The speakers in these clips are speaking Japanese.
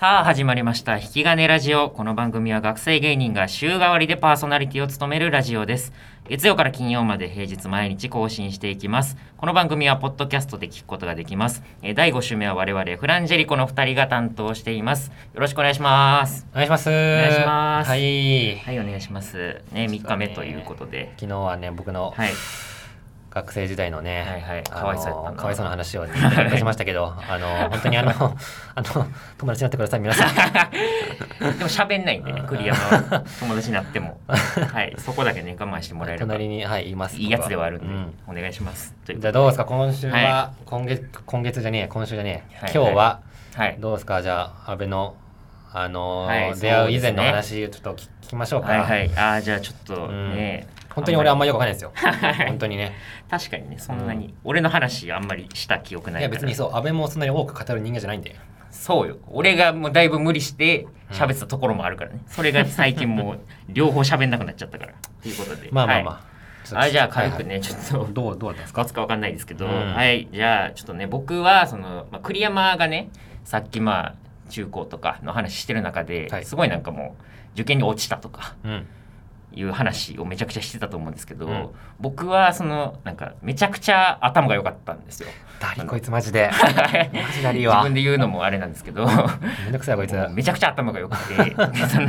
さあ始まりました。引き金ラジオ。この番組は学生芸人が週替わりでパーソナリティを務めるラジオです。月曜から金曜まで平日毎日更新していきます。この番組はポッドキャストで聞くことができます。えー第5週目は我々フランジェリコの2人が担当しています。よろしくお願いします。お願いします。お願いします。はい。はいお願いします。ね3日目ということで。昨日はね、僕のはい学生時代のね、はいはい。かわいそうかわいそうな話をね、いたしましたけど、あの、本当にあの、あの、友達になってください、皆さん。でも喋んないんでね栗山は友達になっても。はい。そこだけね我慢してもらえれば隣に、はい、います。いいやつではあるんで、うん。お願いします。というじゃあどうですか、今週は、は今月、今月じゃねえ、今週じゃねえ、はい。今日は、はい。どうですか、じゃあ、安倍の、あの、はい出会う以前の話、ちょっと聞聞きましょうか。はいはい。ああじゃあちょっとね、本当に俺あんまりよくわかんないですよ。本当にね。確かにねそんなに、俺の話あんまりした記憶ないいや、別にそう、安倍もそんなに多く語る人間じゃないんで。そうよ。俺がもうだいぶ無理して喋ってたところもあるからね、それが最近もう両方喋んなくなっちゃったから。ということで。まあまあまあ。はい。あじゃあ軽くね、ちょっとどうどうですか？使つかわかんないですけど、うん。はい。じゃあちょっとね僕はその、まあ、栗山がねさっきまあ中高とかの話してる中で、はい。すごいなんかもう受験に落ちたとかうんいう話をめちゃくちゃしてたと思うんですけど、うん。僕はそのなんかめちゃくちゃ頭が良かったんですよ。ダリこいつマジで。マジダリわ自分で言うのもあれなんですけど。めんどくさいこいつ。めちゃくちゃ頭が良くて。でその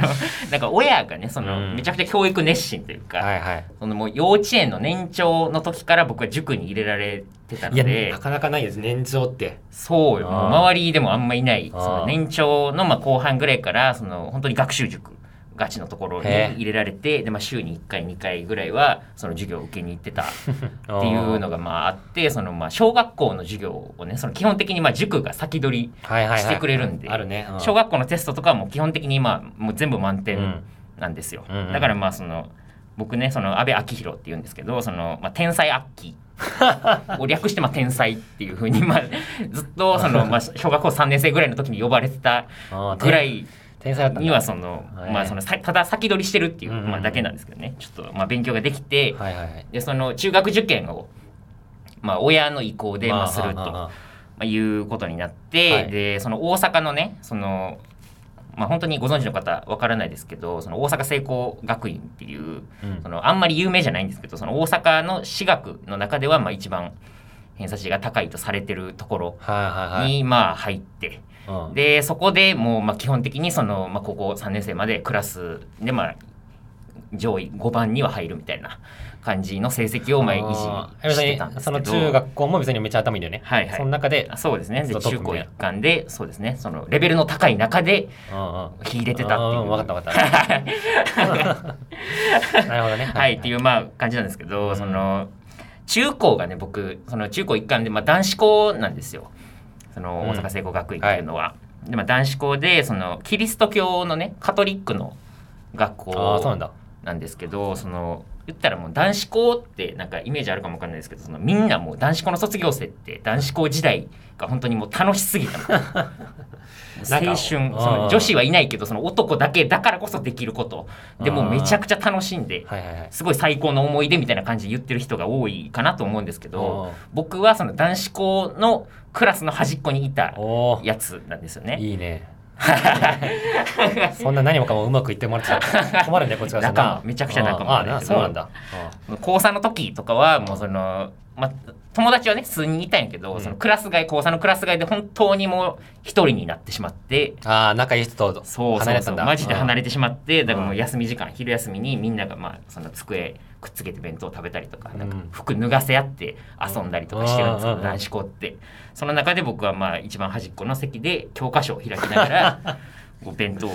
なんか親がねその、うん。めちゃくちゃ教育熱心というか、はいはい。そのもう幼稚園の年長の時から僕は塾に入れられてたのいやでなかなかないです。年長って。そうよ。周りでもあんまいない。その年長のまあ後半ぐらいからその本当に学習塾ガチのところに入れられてで、まあ、週に1回2回ぐらいはその授業を受けに行ってた。っていうのがまああってそのまあ小学校の授業をねその基本的にまあ塾が先取りしてくれるんであるね。うん。小学校のテストとかはもう基本的にまあもう全部満う点ん。なんですよ、だからまあその僕ねその安倍明弘っていうんですけどその、まあ、天才アッキーを略してまあ天才っていうふうに、まあ、ずっとその、まあ、小学校3年生ぐらいの時に呼ばれてたぐらい天才にはその、はい。まあ、そのさただ先取りしてるっていう、まあ、だけなんですけどね。ちょっとまあ勉強ができて、はいはいはい。でその中学受験を、まあ、親の意向でまあすると。まあ、いうことになって、はい。でその大阪のねその、まあ、本当にご存知の方わからないですけどその大阪聖光学院っていううん。そのあんまり有名じゃないんですけどその大阪の私学の中ではまあ一番偏差値が高いとされてるところはいはいはい。にまあ入って、うん。でそこでもうまあ基本的にその、まあ、高校3年生までクラスでまあ上位5番には入るみたいな感じの成績をまあ維持してたんですけど。その中学校も別にめっちゃ頭いいんだよね。はいはい。その中であそうですね。で中高一貫でそうですね。そのレベルの高い中で秀でてたっていう。分かった分かった。なるほどね。はい。っていうまあ感じなんですけど、うんその中高がね僕その中高一貫で、まあ、男子校なんですよそのうん。大阪聖光学院っていうのは。でまあ、男子校でそのキリスト教のねカトリックの学校ああそうなんですけどその言ったらもう男子校ってなんかイメージあるかもわかんないですけどそのみんなもう男子校の卒業生って男子校時代が本当にもう楽しすぎた 青春そうん。の女子はいないけどその男だけだからこそできること。でもうめちゃくちゃ楽しんではいはいはい。すごい最高の思い出みたいな感じで言ってる人が多いかなと思うんですけどうん。僕はその男子校のクラスの端っこにいたやつなんですよね。いいね そんな何もかもうまくいってもらってたら困るねこっちからしたら仲間めちゃくちゃ仲間ああなそうなんだ。高3の時とかはもうその、ま、友達はね数人いたんやけど、うん。そのクラス替え高3のクラス替えで本当にもう一人になってしまってああ仲いい人とそうそうそ離れてただ。うんマジで離れててしまってだからもう休み時間昼休みにみんながまあその机くっつけて弁当食べたりとかなんかうん服脱がせ合って遊んだりとかしてるんですうんよ男子校って。その中で僕はまあ一番端っこの席で教科書を開きながら 弁当を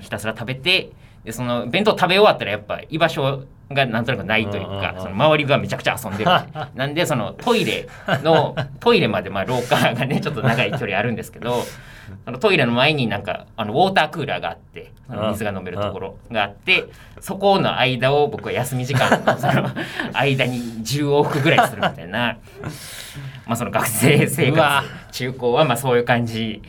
ひたすら食べてでその弁当食べ終わったらやっぱ居場所がなんとなくないというかその周りがめちゃくちゃ遊んでる。なんでそのトイレの トイレまでまあ廊下がねちょっと長い距離あるんですけどあのトイレの前になんかあのウォータークーラーがあってその水が飲めるところがあってそこの間を僕は休み時間の その間に10往復ぐらいするみたいなまあその学生生活中高はまあそういう感じ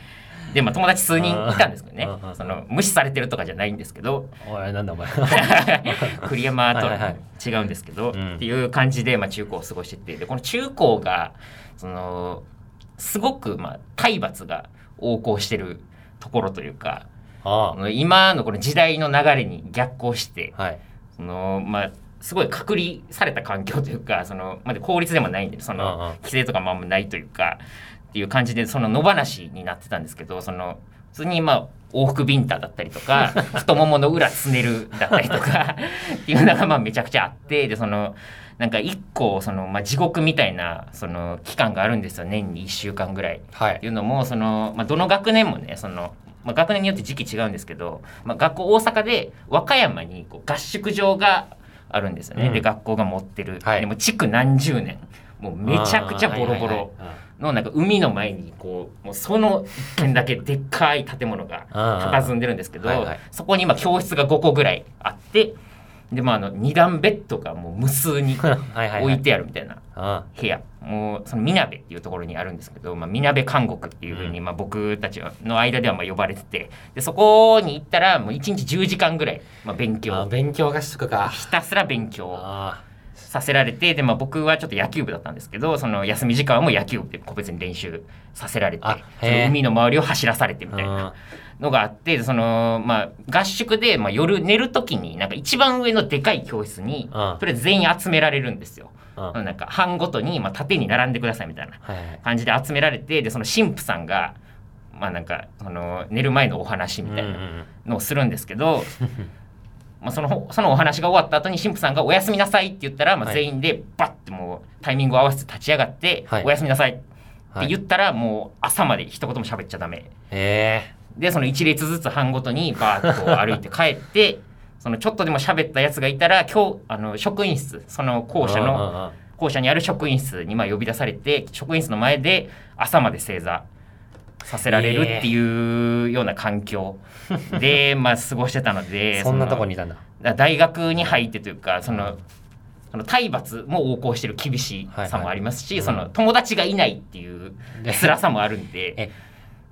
でまあ友達数人いたんですけどねその無視されてるとかじゃないんですけど。おいなんだお前。栗山とは違うんですけど、うん。っていう感じで、まあ、中高を過ごしててでこの中高がそのすごく、まあ、体罰が横行してるところというかあ今のこの時代の流れに逆行してあはい。そのまあすごい隔離された環境というかその、まあ、効率でもないんでその規制とかもあんまないというかっていう感じでその野放しになってたんですけどその普通にまあ往復ビンタだったりとか 太ももの裏つねるだったりとかっていうのがまあめちゃくちゃあってでそのなんか一個その、まあ、地獄みたいなその期間があるんですよ。年に1週間ぐらい。はい。っていうのもその、まあ、どの学年もねその、まあ、学年によって時期違うんですけど、まあ、学校大阪で和歌山にこう合宿場があるんですよね、うん。で学校が持ってる、はい。でも築何十年。もうめちゃくちゃボロボあーはいはいロのなんか海の前にこうもうその一軒だけでっかい建物がはい佇んでるんですけど、はいはい。そこに今教室が5個ぐらいあってで、まあ、あの2段ベッドがもう無数に はいはいはい。置いてあるみたいな。あ部屋。もうそのみなべっていうところにあるんですけど、まあ、みなべ監獄っていうふうに、まあ、僕たちの間ではまあ呼ばれてて。でそこに行ったらもう1日10時間ぐらい、まあ、勉あ強勉強合宿か。ひたすら勉強。あさせられてで、まあ、僕はちょっと野球部だったんですけどその休み時間はもう野球部で個別に練習させられてあその海の周りを走らされてみたいなあのがあってその、まあ、合宿で、まあ、夜寝る時になんか一番上のでかい教室にうん。とりあえず全員集められるんですよ。うん。なんか班ごとに、まあ、縦に並んでくださいみたいな感じで集められてでその神父さんがまあなんかその寝る前のお話みたいなのをするんですけど、まあそのそのお話が終わった後に神父さんが「おやすみなさい」って言ったら、まあ、はい。全員でバッてもうタイミングを合わせて立ち上がって「はい。おやすみなさい」ってはい。言ったらもう朝まで一言も喋っちゃダメ。え。でその一列ずつ班ごとにバーッと歩いて帰って そのちょっとでも喋ったやつがいたら今日あの職員室そのえ校舎のの校舎にある職員室にまあ呼び出されて職員室の前で朝まで正座させられるっていうような環境でまあ過ごしてたので そんなとこににいたんだ。大学に入ってというかそのその体罰も横行してる厳しさもありますし、はいはいその友達がいないっていうで辛さもあるんで。え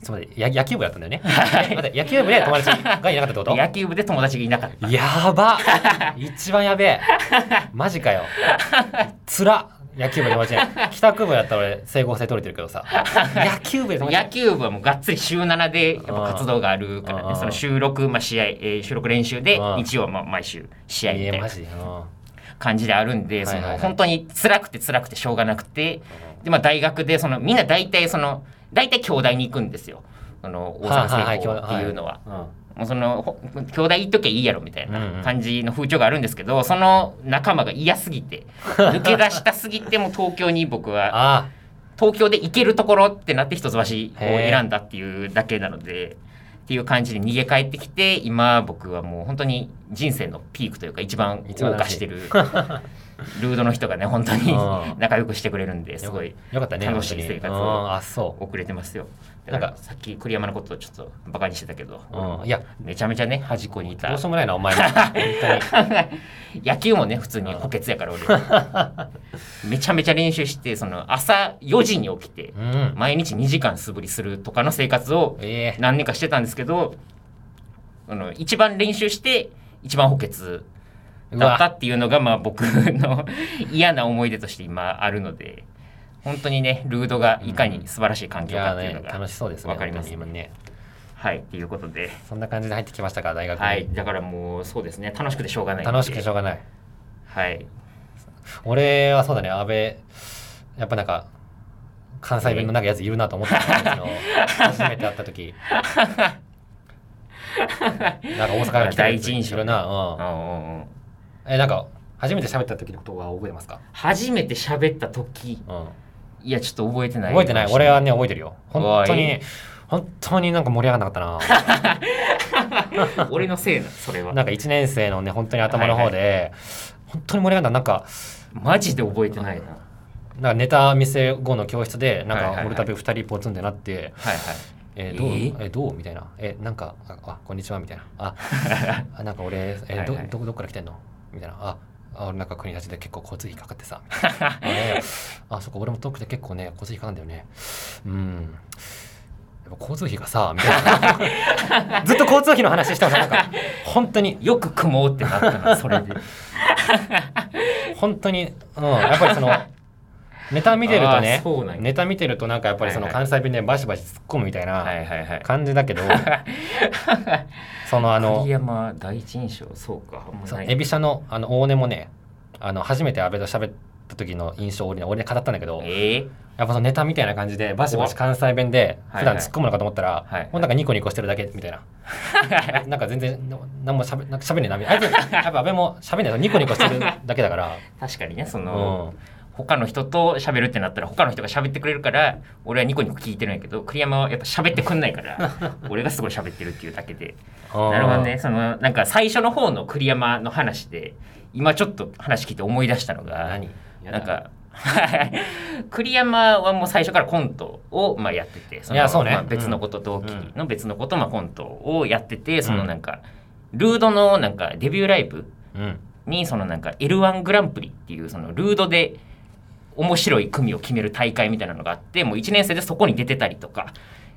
ちょっと待ってや野球部だったんだよね。待って野球部で友達がいなかったってこと？野球部で友達がいなかった。やば一番やべえ。マジかよ。つら野球部で友達ね帰宅部やったら俺整合性取れてるけどさ。野球部野球部はもうがっつり週7でやっぱ活動があるからね。その収録、まあ、試合、えー収録練習であー日曜はまあ毎週試合みたいな感じであるんで、そはいはいはい。の本当に辛くて辛くてしょうがなくて、でまあ大学でそのみんな大体その大体京大に行くんですよ。その大阪製鋼っていうのは。うんもうそのほ京大行っときゃいいやろみたいうんうん。な感じの風潮があるんですけど、その仲間が嫌すぎて 抜け出したすぎても東京に僕はあ東京で行けるところってなって一橋を選んだっていうだけなのでっていう感じで逃げ帰ってきて今僕はもう本当に人生のピークというか一番謳歌してる ルードの人がね本当にうん。仲良くしてくれるんであすごい楽しい生活を本当に。うん。あそ遅れてますよ。だからなんかさっき栗山のことをちょっとバカにしてたけど、う、うん、いやめちゃめちゃね端っこにいた。どうしようもないなお前も。本当に。野球もね普通に補欠やから俺 めちゃめちゃ練習してその朝4時に起きてうん。毎日2時間素振りするとかの生活をええ。何年かしてたんですけどあの一番練習して一番補欠うだったわっていうのがまあ僕の 嫌な思い出として今あるので本当にねルードがいかに素晴らしい環境かっていうのが、ね楽しそうですねわかります。ねね。はいっていうことで。そんな感じで入ってきましたか大学に、はいだからもうそうですね。楽しくてしょうがない楽しくてしょうがない。はい。俺はそうだね安倍やっぱなんか関西弁のなんかやついるなと思った。んですけど初めて会った時。なんか大阪から来たやついるな、うん、うんうんうん。えなんか初めて喋った時のことは覚えてますか、初めて喋った時。うん、いやちょっと覚えてない覚えてない？俺はね覚えてるよ。本当に本当になんか盛り上がらなかった 俺のせいなそれは。ななんか1年生のね本当に頭の方で、本当に盛り上がったなんかマジで覚えてないな。なんかネタ見せ後の教室でなんか俺たち2人ポツンってなってはいはい。えーどう？えーえどう？みたいな。えなんかああこんにちはみたいな。あ あなんか俺えどどどっから来てんの？みたいな。ああ俺なんか国立で結構交通費かかってさ。みたいなあそっか俺も遠くて結構ね交通費かかるんだよね。うん。やっぱ交通費がさみたいな。ずっと交通費の話してもさなんか本当に。よく組もうってなったなそれで。本当に、うん、やっぱりそのネタ見てるとねネタ見てるとなんかやっぱりそのはい。はい関西弁でバシバシ突っ込むみたいはないはいはい。感じだけど、そのあの栗山第一印象そうかエビシャのあの大根もねあの初めて安倍と喋った時の印象を俺に語ったんだけどええやっぱそのネタみたいな感じでバシバシ関西弁ではい普段突っ込むのかと思ったら、はいもうなんかニコニコしてるだけみたいな。なんか全然何もしゃべなんかしゃべんねえなみたいな。やっぱ安倍もしゃべんねえニコニコしてるだけだから、確かにねそうん、の、他の人と喋るってなったら他の人が喋ってくれるから俺はニコニコ聞いてるんやけど栗山はやっぱ喋ってくんないから 俺がすごい喋ってるっていうだけで。なるほどね。そのなんか最初の方の栗山の話で今ちょっと話聞いて思い出したのがな。んか 栗山はもう最初からコントをまあやっててそのそうね。まあ別のこと、同期の別のことまあコントをやっててそのなんかルードのなんかデビューライブうん。にそのなんか L1 グランプリっていうそのルードで面白い組を決める大会みたいなのがあってもう1年生でそこに出てたりとか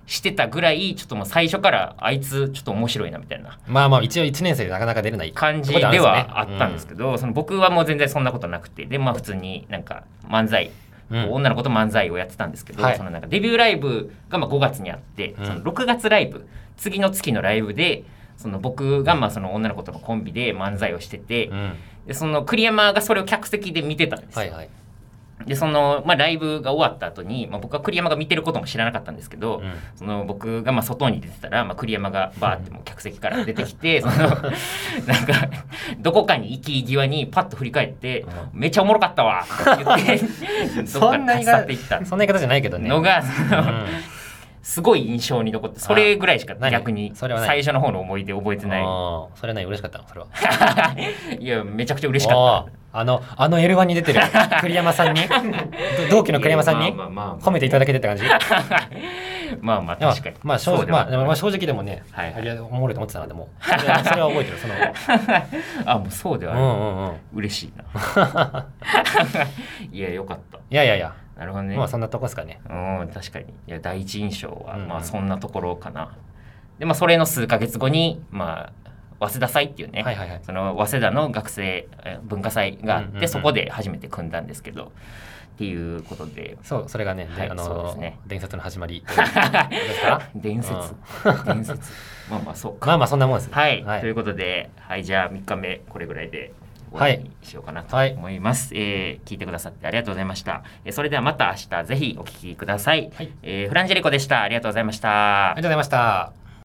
してたぐらいちょっともう最初からあいつちょっと面白いなみたいなまあまあ一応1年生でなかなか出れない感じではあったんですけど、その僕はもう全然そんなことなくてでまあ普通になんか漫才、うん。女の子と漫才をやってたんですけど、はい。そのなんかデビューライブがまあ5月にあって、うん。その6月ライブ次の月のライブでその僕がまあその女の子とのコンビで漫才をしてて、うん。でその栗山がそれを客席で見てたんですよ。はいはいでその、まあ、ライブが終わった後に、まあ、僕は栗山が見てることも知らなかったんですけど、うん。その僕がまあ外に出てたら、まあ、栗山がバーってもう客席から出てきて、その なんかどこかに行き際にパッと振り返ってう「めっちゃおもろかったわ」って言って どっかに立ち去っていった。そんな言い方じゃないけどね。のが、そのうん。すごい印象に残ってそれぐらいしか何？逆にそれは何？最初の方の思い出覚えてない。それはね嬉しかったの？それは。いやめちゃくちゃ嬉しかあっーあのあの L1 に出てる 栗山さんに？ど同期たの栗山さんに？褒めていただけてって感じ？まあまあ確かに。まあ正直まあまあ正直でもね、はいはい。おもろいと思ってたなでも。それは覚えてるその。あもうそうではある、うんうんうん。嬉しいな。いやよかった。いやいやいや、なるほどね、まあそんなとこですかね。うん確かに。いや第一印象はうんうん。まあそんなところかな、でまあそれの数ヶ月後にまあ早稲田祭っていうね、はいはいはい。その早稲田の学生え文化祭があって、うんうんうん。そこで初めて組んだんですけどっていうことで。そうそれがね、ではいあのね。伝説の始まり。ですか伝説、伝説。まあまあそうか。まあまあそんなもんですはい、はい。ということで、はい、じゃあ3日目これぐらいで終わりにしようかなとはい。思います、えー聞いてくださってありがとうございました、えーそれではまた明日ぜひお聞きください、はい。えーフランジェリコでした。ありがとうございました。ありがとうございました